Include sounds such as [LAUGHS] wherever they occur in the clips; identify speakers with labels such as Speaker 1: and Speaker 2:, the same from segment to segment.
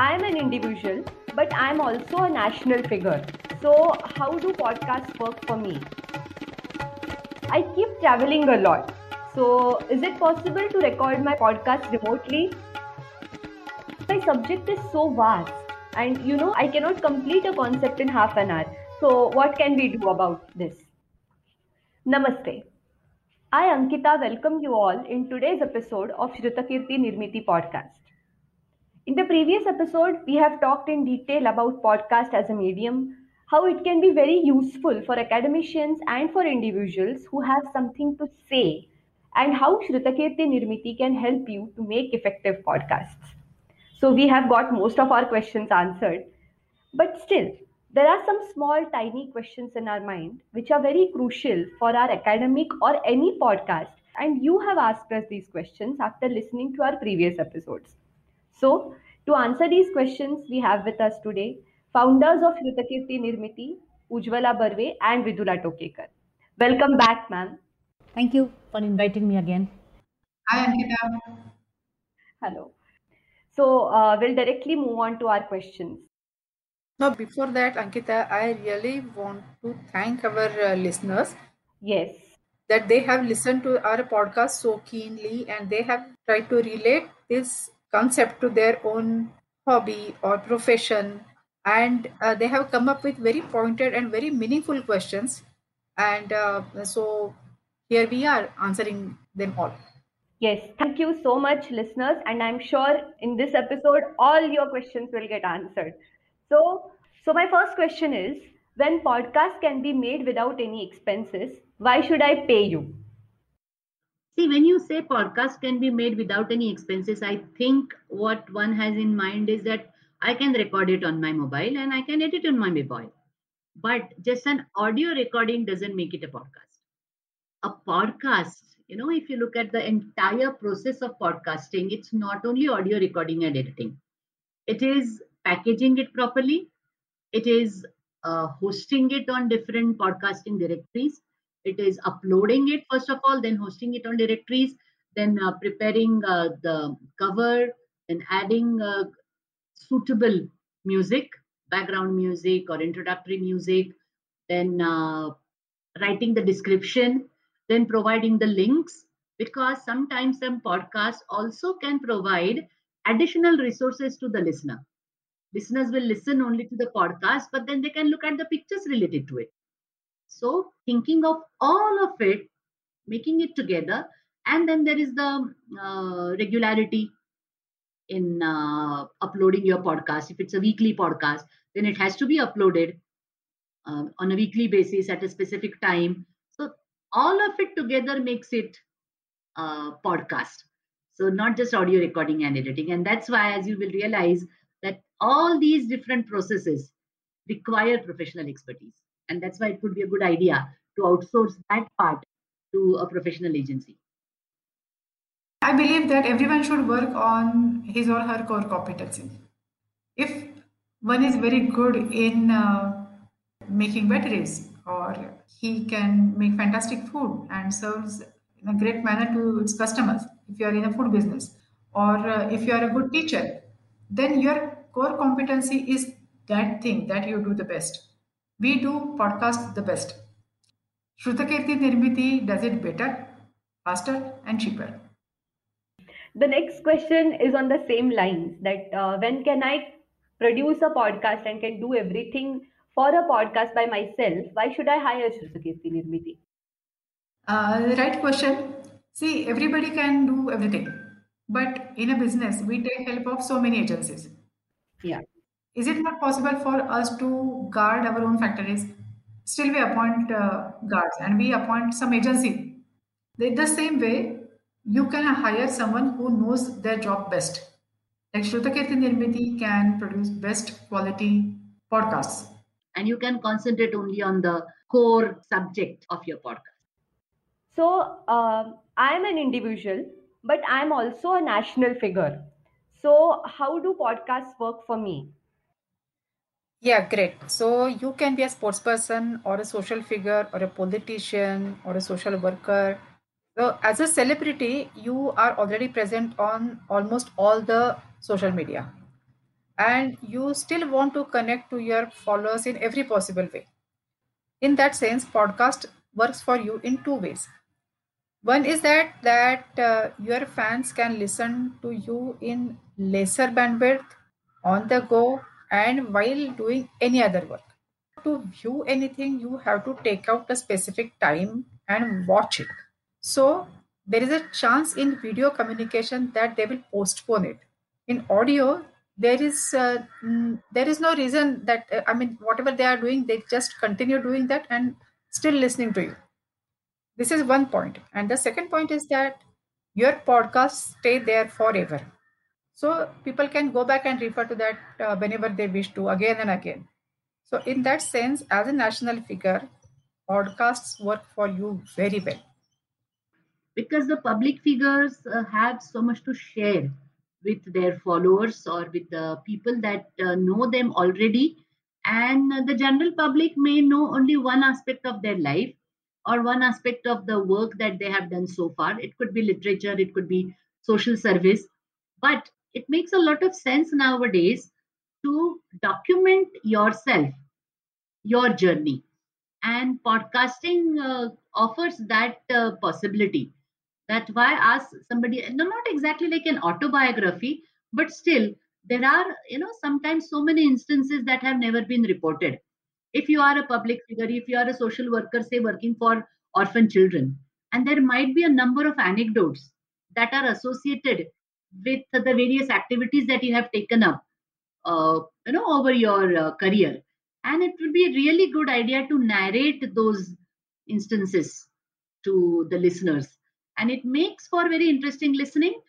Speaker 1: I am an individual, but I am also a national figure. So, how do podcasts work for me? I keep traveling a lot. So, is it possible to record my podcast remotely? My subject is so vast, and you know, I cannot complete a concept in half an hour. So, what can we do about this? Namaste. I, Ankita, welcome you all in today's episode of Shrutakirti Nirmiti podcast. In the previous episode, we have talked in detail about podcast as a medium, how it can be very useful for academicians and for individuals who have something to say, and how Shrutakirti Nirmiti can help you to make effective podcasts. So we have got most of our questions answered, but still, there are some small, tiny questions in our mind which are very crucial for our academic or any podcast. And you have asked us these questions after listening to our previous episodes. So, to answer these questions, we have with us today founders of Shrutakirti Nirmiti, Ujwala Barve and Vidula Tokekar. Welcome back, ma'am.
Speaker 2: Thank you for inviting me again.
Speaker 3: Hi, Ankita.
Speaker 1: Hello. So, uh, we'll directly move on to our questions.
Speaker 3: Now, before that, Ankita, I really want to thank our uh, listeners.
Speaker 1: Yes.
Speaker 3: That they have listened to our podcast so keenly and they have tried to relate this concept to their own hobby or profession. And uh, they have come up with very pointed and very meaningful questions. And uh, so here we are answering them all.
Speaker 1: Yes, thank you so much, listeners. And I'm sure in this episode, all your questions will get answered. So, so my first question is when podcast can be made without any expenses, why should I pay you?
Speaker 2: See, when you say podcast can be made without any expenses, I think what one has in mind is that I can record it on my mobile and I can edit on my mobile. But just an audio recording doesn't make it a podcast. A podcast, you know, if you look at the entire process of podcasting, it's not only audio recording and editing, it is packaging it properly, it is uh, hosting it on different podcasting directories, it is uploading it first of all then hosting it on directories then uh, preparing uh, the cover and adding uh, suitable music background music or introductory music then uh, writing the description then providing the links because sometimes some podcasts also can provide additional resources to the listener. Listeners will listen only to the podcast but then they can look at the pictures related to it so thinking of all of it, making it together, and then there is the uh, regularity in uh, uploading your podcast. If it's a weekly podcast, then it has to be uploaded uh, on a weekly basis at a specific time. So all of it together makes it a uh, podcast. So not just audio recording and editing, and that's why, as you will realize, that all these different processes require professional expertise and that's why it could be a good idea to outsource that part to a professional agency.
Speaker 3: I believe that everyone should work on his or her core competency. If one is very good in uh, making batteries or he can make fantastic food and serves in a great manner to its customers if you are in a food business or uh, if you are a good teacher then your core competency is that thing that you do the best we do podcast the best. Shrutakirti Nirmiti does it better, faster, and cheaper.
Speaker 1: The next question is on the same lines that uh, when can I produce a podcast and can do everything for a podcast by myself? Why should I hire Shrutakirti Nirmiti?
Speaker 3: Uh, right question. See, everybody can do everything, but in a business, we take help of so many agencies.
Speaker 1: Yeah.
Speaker 3: Is it not possible for us to guard our own factories? Still, we appoint uh, guards and we appoint some agency. In the same way, you can hire someone who knows their job best. Like Shrutakirti Nirmiti can produce best quality podcasts.
Speaker 2: And you can concentrate only on the core subject of your podcast.
Speaker 1: So, uh, I'm an individual, but I'm also a national figure. So, how do podcasts work for me?
Speaker 3: Yeah, great. So you can be a sports person or a social figure or a politician or a social worker. So as a celebrity, you are already present on almost all the social media. and you still want to connect to your followers in every possible way. In that sense, podcast works for you in two ways. One is that that uh, your fans can listen to you in lesser bandwidth, on the go, and while doing any other work. To view anything, you have to take out a specific time and watch it. So there is a chance in video communication that they will postpone it. In audio, there is uh, mm, there is no reason that uh, I mean whatever they are doing, they just continue doing that and still listening to you. This is one point, and the second point is that your podcasts stay there forever. So people can go back and refer to that uh, whenever they wish to, again and again. So in that sense, as a national figure, podcasts work for you very well.
Speaker 2: Because the public figures uh, have so much to share with their followers or with the people that uh, know them already and the general public may know only one aspect of their life or one aspect of the work that they have done so far. It could be literature it could be social service. But it makes a lot of sense nowadays to document yourself your journey. And podcasting uh, offers that uh, possibility. That why ask somebody no not exactly like an autobiography but still there are you know sometimes so many instances that have never been reported. If you are a public figure if you are a social worker say working for orphan children and there might be a number of anecdotes that are associated with the various activities that you have taken up uh, you know over your uh, career. And it would be a really good idea to narrate those instances to the listeners. And it makes for very interesting listening.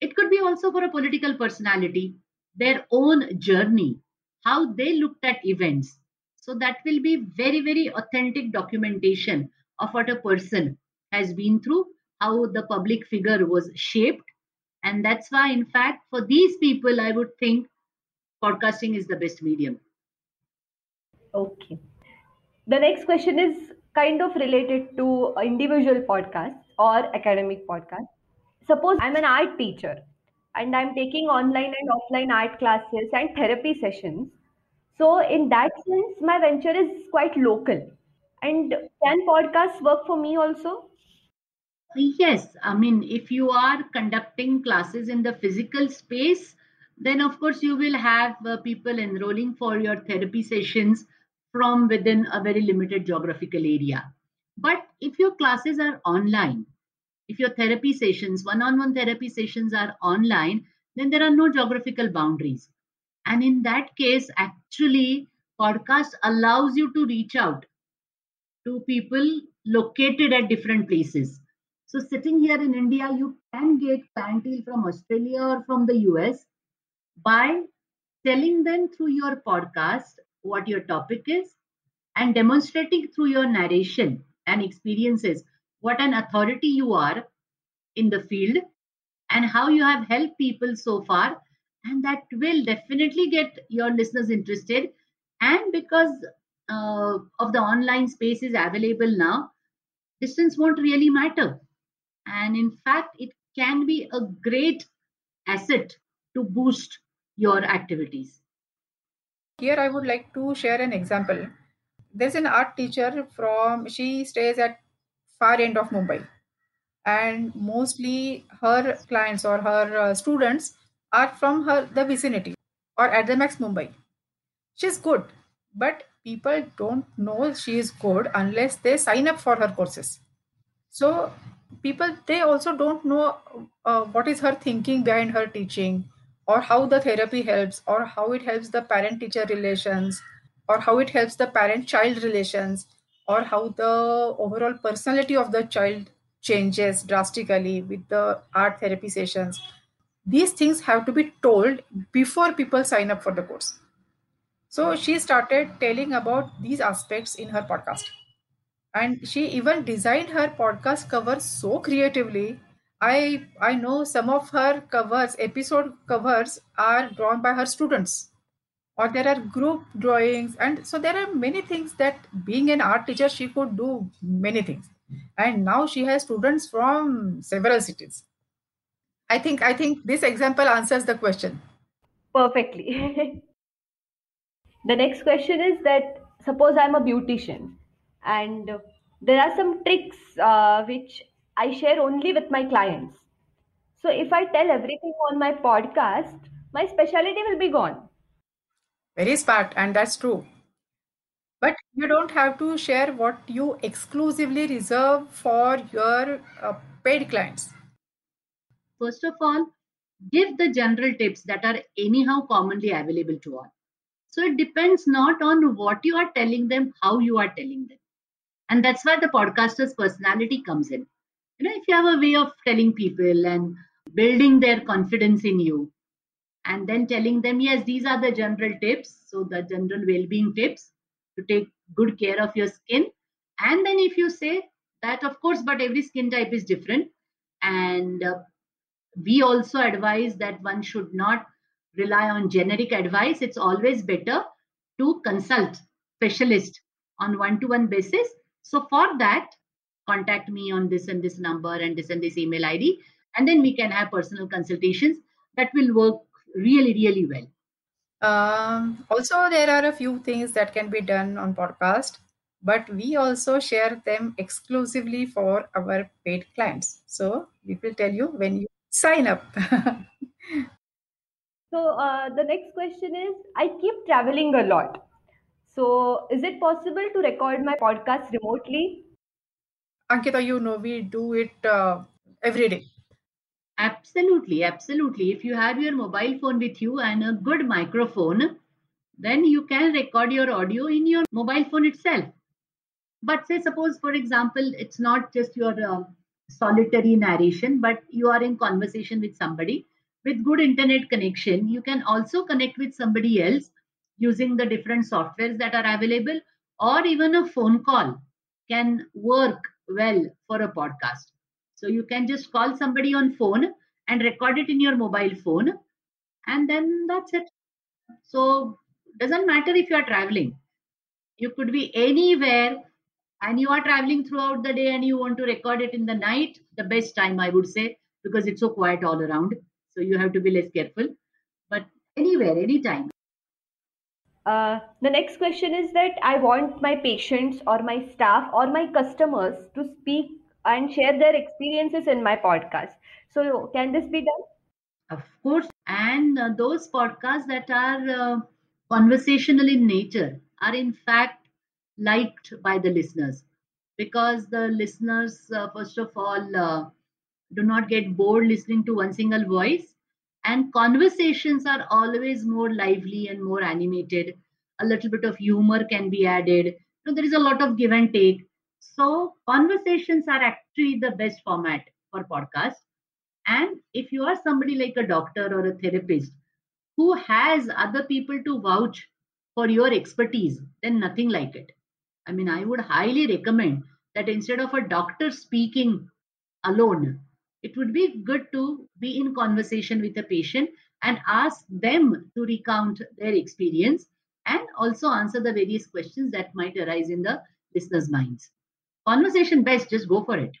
Speaker 2: It could be also for a political personality their own journey how they looked at events. So that will be very very authentic documentation of what a person has been through how the public figure was shaped and that's why in fact for these people i would think podcasting is the best medium
Speaker 1: Okay. The next question is kind of related to individual podcasts or academic podcasts. Suppose I'm an art teacher and I'm taking online and offline art classes and therapy sessions. So, in that sense, my venture is quite local. And can podcasts work for me also?
Speaker 2: Yes, I mean, if you are conducting classes in the physical space, then of course you will have uh, people enrolling for your therapy sessions from within a very limited geographical area. But if your classes are online, if your therapy sessions, one on one therapy sessions are online, then there are no geographical boundaries. And in that case, actually, podcast allows you to reach out to people located at different places. So, sitting here in India, you can get clientele from Australia or from the US by telling them through your podcast what your topic is and demonstrating through your narration and experiences what an authority you are in the field and how you have helped people so far. And that will definitely get your listeners interested. And because uh, of the online space is available now distance won't really matter and in fact it can be a great asset to boost your activities.
Speaker 3: Here i would like to share an example. There's an art teacher from she stays at far end of mumbai. And mostly her clients or her uh, students are from her the vicinity or at the max mumbai. She's good but people don't know she is good unless they sign up for her courses. So people they also don't know uh, what is her thinking behind her teaching or how the therapy helps or how it helps the parent teacher relations or how it helps the parent child relations or how the overall personality of the child changes drastically with the art therapy sessions. These things have to be told before people sign up for the course. So she started telling about these aspects in her podcast and she even designed her podcast cover so creatively I I know some of her covers, episode covers, are drawn by her students, or there are group drawings, and so there are many things that being an art teacher she could do many things, and now she has students from several cities. I think I think this example answers the question.
Speaker 1: perfectly. [LAUGHS] the next question is that suppose I'm a beautician and there are some tricks uh, which I share only with my clients. So if I tell everything on my podcast, my specialty will be gone.
Speaker 3: Very smart, and that's true. But you don't have to share what you exclusively reserve for your uh, paid clients.
Speaker 2: First of all, give the general tips that are anyhow commonly available to all. So it depends not on what you are telling them, how you are telling them. And that's where the podcaster's personality comes in. You know, if you have a way of telling people and building their confidence in you, and then telling them, yes, these are the general tips. So the general well-being tips to take good care of your skin. And then if you say that, of course, but every skin type is different. And uh, we also advise that one should not rely on generic advice. It's always better to consult specialist on one-to-one basis. So for that, contact me on this and this number and this and this email ID, and then we can have personal consultations that will work really, really well.
Speaker 3: Um, also, there are a few things that can be done on podcast, but we also share them exclusively for our paid clients. So we will tell you when you sign up. [LAUGHS]
Speaker 1: so uh, the next question is: I keep traveling a lot. So is it possible to record my podcast remotely?
Speaker 3: Ankita, you know we do it uh, every day.
Speaker 2: Absolutely, absolutely. If you have your mobile phone with you and a good microphone, then you can record your audio in your mobile phone itself. But say, suppose, for example, it's not just your uh, solitary narration, but you are in conversation with somebody with good internet connection. You can also connect with somebody else using the different softwares that are available, or even a phone call can work well for a podcast. So you can just call somebody on phone and record it in your mobile phone, and then that's it. So doesn't matter if you are traveling. You could be anywhere and you are traveling throughout the day and you want to record it in the night, the best time I would say, because it's so quiet all around. So you have to be less careful. But anywhere, anytime.
Speaker 1: Uh, the next question is that I want my patients or my staff or my customers to speak and share their experiences in my podcast. So, can this be done?
Speaker 2: Of course. And uh, those podcasts that are uh, conversational in nature are, in fact, liked by the listeners because the listeners, uh, first of all, uh, do not get bored listening to one single voice. And conversations are always more lively and more animated. A little bit of humor can be added. So there is a lot of give and take so conversations are actually the best format for podcast. And if you are somebody like a doctor or a therapist who has other people to vouch for your expertise, then nothing like it. I mean, I would highly recommend that instead of a doctor speaking alone, it would be good to be in conversation with the patient and ask them to recount their experience and also answer the various questions that might arise in the listeners' minds. Conversation best just go for it.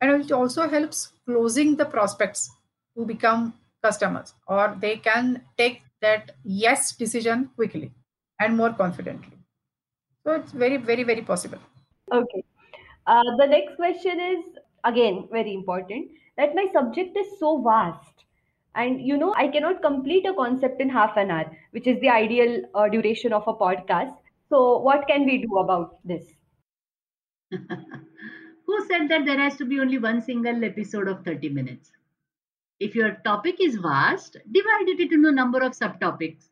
Speaker 3: And it also helps closing the prospects to become customers or they can take that yes decision quickly and more confidently. So it's very very very possible.
Speaker 1: Okay. Uh, the next question is again very important that my subject is so vast and you know i cannot complete a concept in half an hour which is the ideal uh, duration of a podcast so what can we do about this [LAUGHS]
Speaker 2: Who said that there has to be only one single episode of 30 minutes? If your topic is vast, divide it into a number of subtopics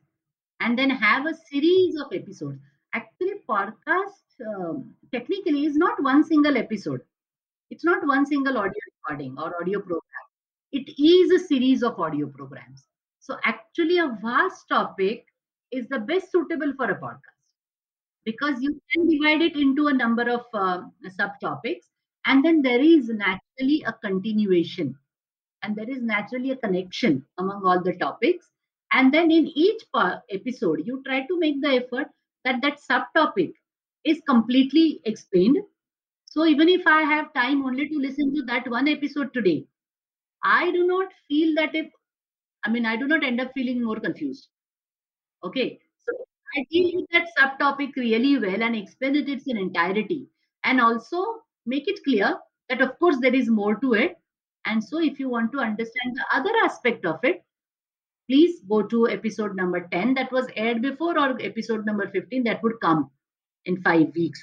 Speaker 2: and then have a series of episodes. Actually, podcast um, technically is not one single episode. It's not one single audio recording or audio program. It is a series of audio programs. So, actually, a vast topic is the best suitable for a podcast because you can divide it into a number of uh, subtopics and then there is naturally a continuation and there is naturally a connection among all the topics and then in each episode you try to make the effort that that subtopic is completely explained so even if i have time only to listen to that one episode today i do not feel that if I mean, I do not end up feeling more confused. Okay, so I deal with that subtopic really well and explain it its entirety, and also make it clear that of course there is more to it. And so, if you want to understand the other aspect of it, please go to episode number 10 that was aired before or episode number 15 that would come in five weeks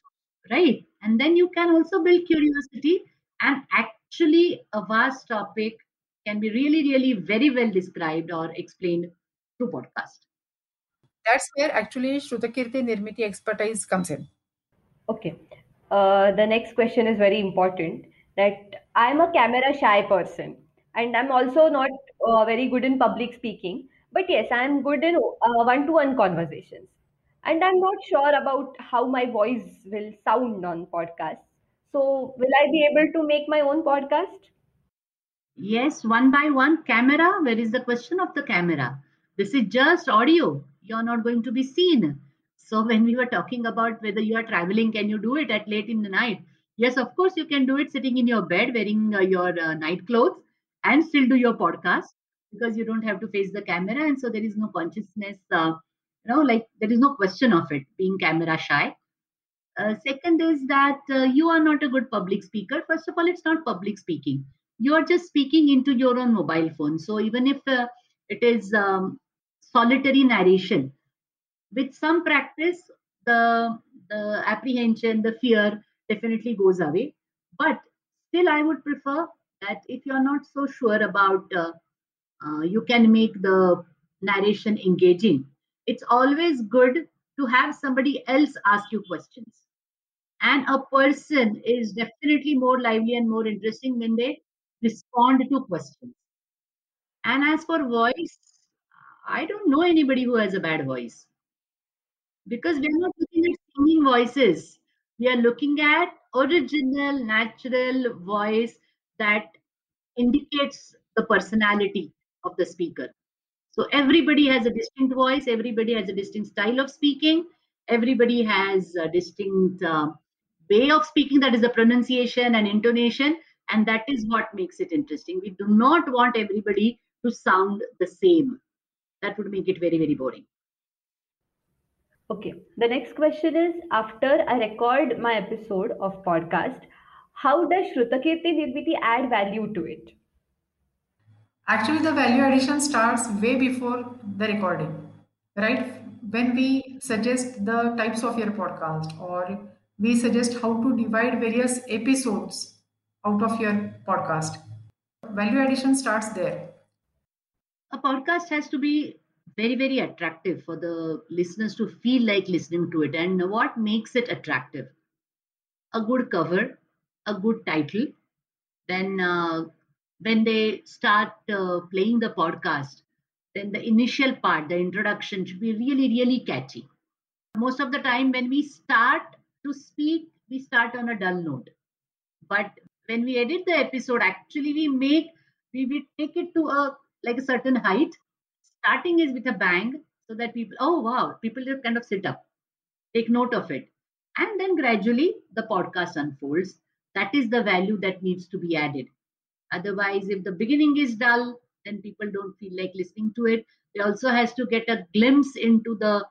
Speaker 2: right and then you can also build curiosity and actually a vast topic can be really really very well described or explained through podcast
Speaker 3: That's where actually Shrutakirti Nirmiti expertise comes in.
Speaker 1: Okay. Uh, the next question is very important. That I'm a camera shy person, and I'm also not uh, very good in public speaking. But yes, I'm good in uh, one-to-one conversations, and I'm not sure about how my voice will sound on podcasts. So, will I be able to make my own podcast?
Speaker 2: yes one by one. Camera where is the question of the camera? This is just audio. You're not going to be seen. So when we were talking about whether you are traveling can you do it at late in the night? Yes of course you can do it sitting in your bed wearing uh, your uh, night clothes and still do your podcast because you don't have to face the camera and so there is no consciousness uh, you know like there is no question of it being camera shy uh, second is that uh, you are not a good public speaker. First of all, it's not public speaking. You are just speaking into your own mobile phone. So even if uh, it is um, solitary narration, with some practice, the the apprehension, the fear definitely goes away. But still, I would prefer that if you are not so sure about, uh, uh, you can make the narration engaging. It's always good to have somebody else ask you questions and a person is definitely more lively and more interesting when they respond to questions. And as for voice, I don't know anybody who has a bad voice because we're not looking at singing voices. We are looking at original, natural voice that indicates the personality of the speaker. So everybody has a distinct voice, everybody has a distinct style of speaking, everybody has a distinct uh, way of speaking that is the pronunciation and intonation and that is what makes it interesting we do not want everybody to sound the same that would make it very very boring
Speaker 1: Okay. The next question is after I record my episode of podcast, how does Shrutakirti Nirmiti add value to it?
Speaker 3: Actually, the value addition starts way before the recording, right? When we suggest the types of your podcast or we suggest how to divide various episodes out of your podcast, value addition starts there.
Speaker 2: a podcast has to be very very attractive for the listeners to feel like listening to it and what makes it attractive a good cover a good title then uh, when they start uh, playing the podcast then the initial part the introduction should be really really catchy. Most of the time when we start to speak we start on a dull note. But when we edit the episode actually we make we, we take it to a like a certain height. Starting is with a bang so that people oh wow people just kind of sit up take note of it. And then gradually the podcast unfolds. That is the value that needs to be added otherwise if the beginning is dull then people don't feel like listening to it. They also has to get a glimpse into the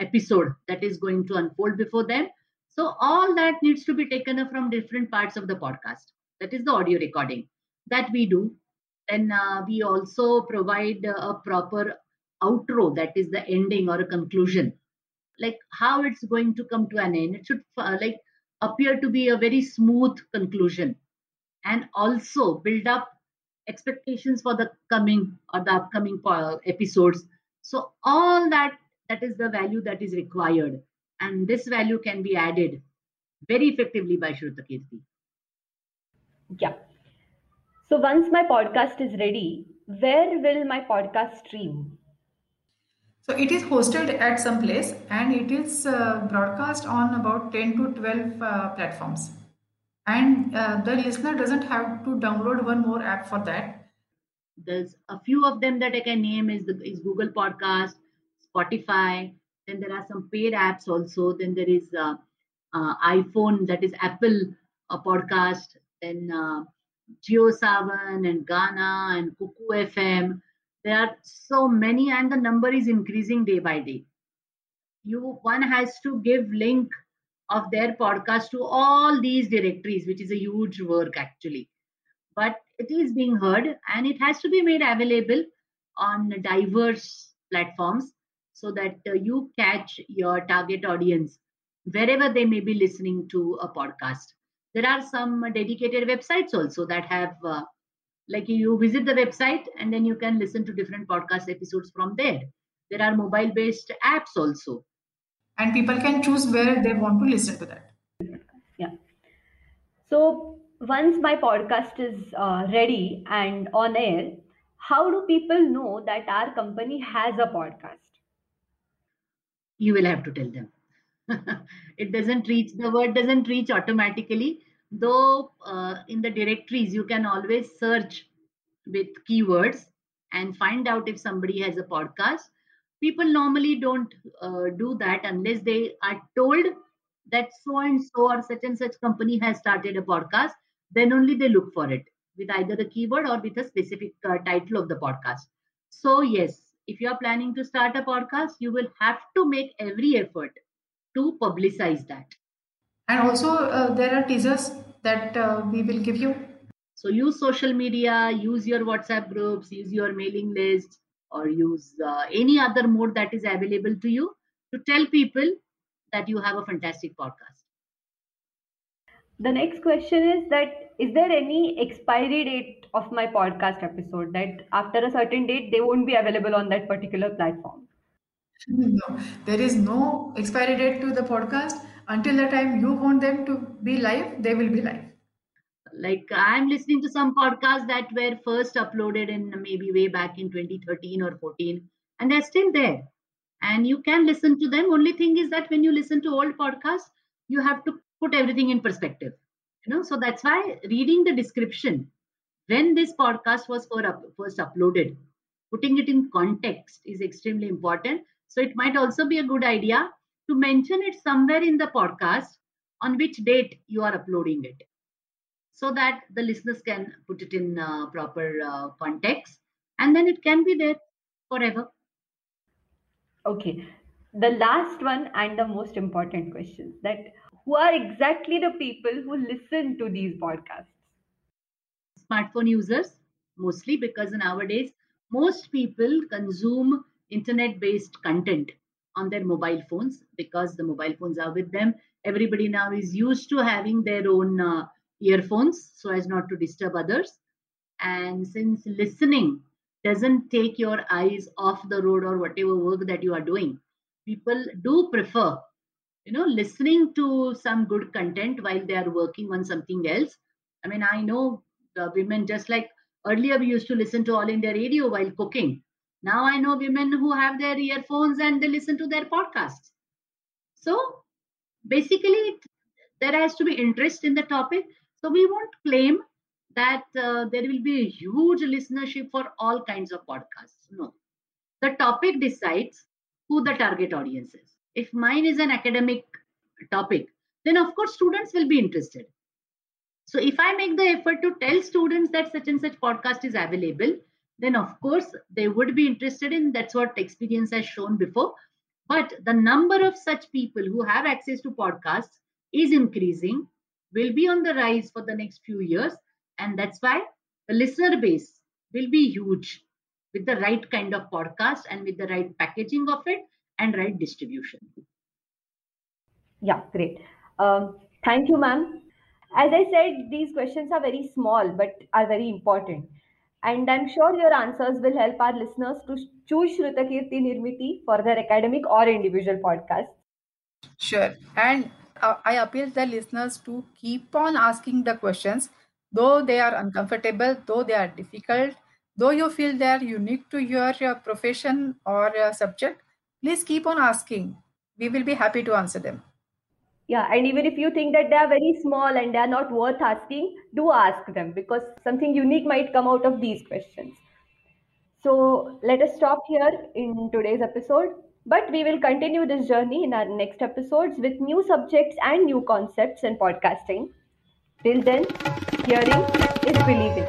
Speaker 2: episode that is going to unfold before them so all that needs to be taken up from different parts of the podcast. That is the audio recording that we do. Then uh, we also provide a proper outro that is the ending or a conclusion. Like how it's going to come to an end. It should uh, like appear to be a very smooth conclusion and also build up expectations for the coming or the upcoming episodes so all that that is the value that is required and this value can be added very effectively by shrutakirti
Speaker 1: Yeah. So once my podcast is ready, where will my podcast stream?
Speaker 3: So it is hosted at some place and it is uh, broadcast on about 10 to 12 uh, platforms. And uh, the listener doesn't have to download one more app for that.
Speaker 2: there's a few of them that I can name is the is Google Podcast, Spotify. Then there are some paid apps also. Then there is uh, uh, iPhone that is Apple uh, Podcast. Then uh, JioSaavn and Gaana and Kuku FM. there are so many and the number is increasing day by day you one has to give link of their podcast to all these directories which is a huge work actually. But it is being heard and it has to be made available on diverse platforms so that uh, you catch your target audience wherever they may be listening to a podcast. There are some dedicated websites also that have uh, like you visit the website and then you can listen to different podcast episodes from there. There are mobile based apps also
Speaker 3: and people can choose where they want to listen to that.
Speaker 1: Yeah. So once my podcast is uh, ready and on air how do people know that our company has a podcast?
Speaker 2: You will have to tell them. [LAUGHS] It doesn't reach the word doesn't reach automatically though uh, in the directories you can always search with keywords and find out if somebody has a podcast people normally don't uh, do that unless they are told that so and so or such and such company has started a podcast then only they look for it with either the keyword or with a specific uh, title of the podcast. So yes if you are planning to start a podcast you will have to make every effort to publicize that.
Speaker 3: And also uh, there are teasers that uh, we will give you.
Speaker 2: So use social media use your whatsapp groups use your mailing list or use uh, any other mode that is available to you to tell people that you have a fantastic podcast.
Speaker 1: The next question is that is there any expiry date of my podcast episode that after a certain date they won't be available on that particular platform?
Speaker 3: No there is no expiry date to the podcast. Until the time you want them to be live they will be live
Speaker 2: like i'm listening to some podcasts that were first uploaded in maybe way back in 2013 or 14 and they're still there. And you can listen to them. Only thing is that when you listen to old podcasts you have to put everything in perspective you know? So that's why reading the description when this podcast was for first uploaded putting it in context is extremely important. So it might also be a good idea to mention it somewhere in the podcast on which date you are uploading it so that the listeners can put it in uh, proper uh, context and then it can be there forever.
Speaker 1: Okay. The last one and the most important question that who are exactly the people who listen to these podcasts?
Speaker 2: Smartphone users mostly because nowadays most people consume internet based content on their mobile phones because the mobile phones are with them. Everybody now is used to having their own uh, earphones so as not to disturb others. And since listening doesn't take your eyes off the road or whatever work that you are doing, people do prefer, you know, listening to some good content while they are working on something else. I mean, I know the women just like earlier we used to listen to all in India radio while cooking. Now I know women who have their earphones and they listen to their podcasts. So basically, there has to be interest in the topic so we won't claim that uh, there will be a huge listenership for all kinds of podcasts. No. The topic decides who the target audience is. If mine is an academic topic, then of course students will be interested. So if I make the effort to tell students that such and such podcast is available, then of course they would be interested in that's what experience has shown before. But the number of such people who have access to podcasts is increasing will be on the rise for the next few years. And that's why the listener base will be huge with the right kind of podcast and with the right packaging of it and right distribution.
Speaker 1: Yeah, great. Um, thank you, ma'am. As I said, these questions are very small but are very important. And I'm sure your answers will help our listeners to choose Shrutakirti Nirmiti for their academic or individual podcast.
Speaker 3: Sure. And I appeal the listeners to keep on asking the questions, though they are uncomfortable, though they are difficult, though you feel they are unique to your, your profession or your subject. Please keep on asking. We will be happy to answer them.
Speaker 1: Yeah, and even if you think that they are very small and they are not worth asking, do ask them because something unique might come out of these questions. So let us stop here in today's episode. But we will continue this journey in our next episodes with new subjects and new concepts in podcasting. Till then, hearing is believing.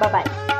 Speaker 1: Bye bye.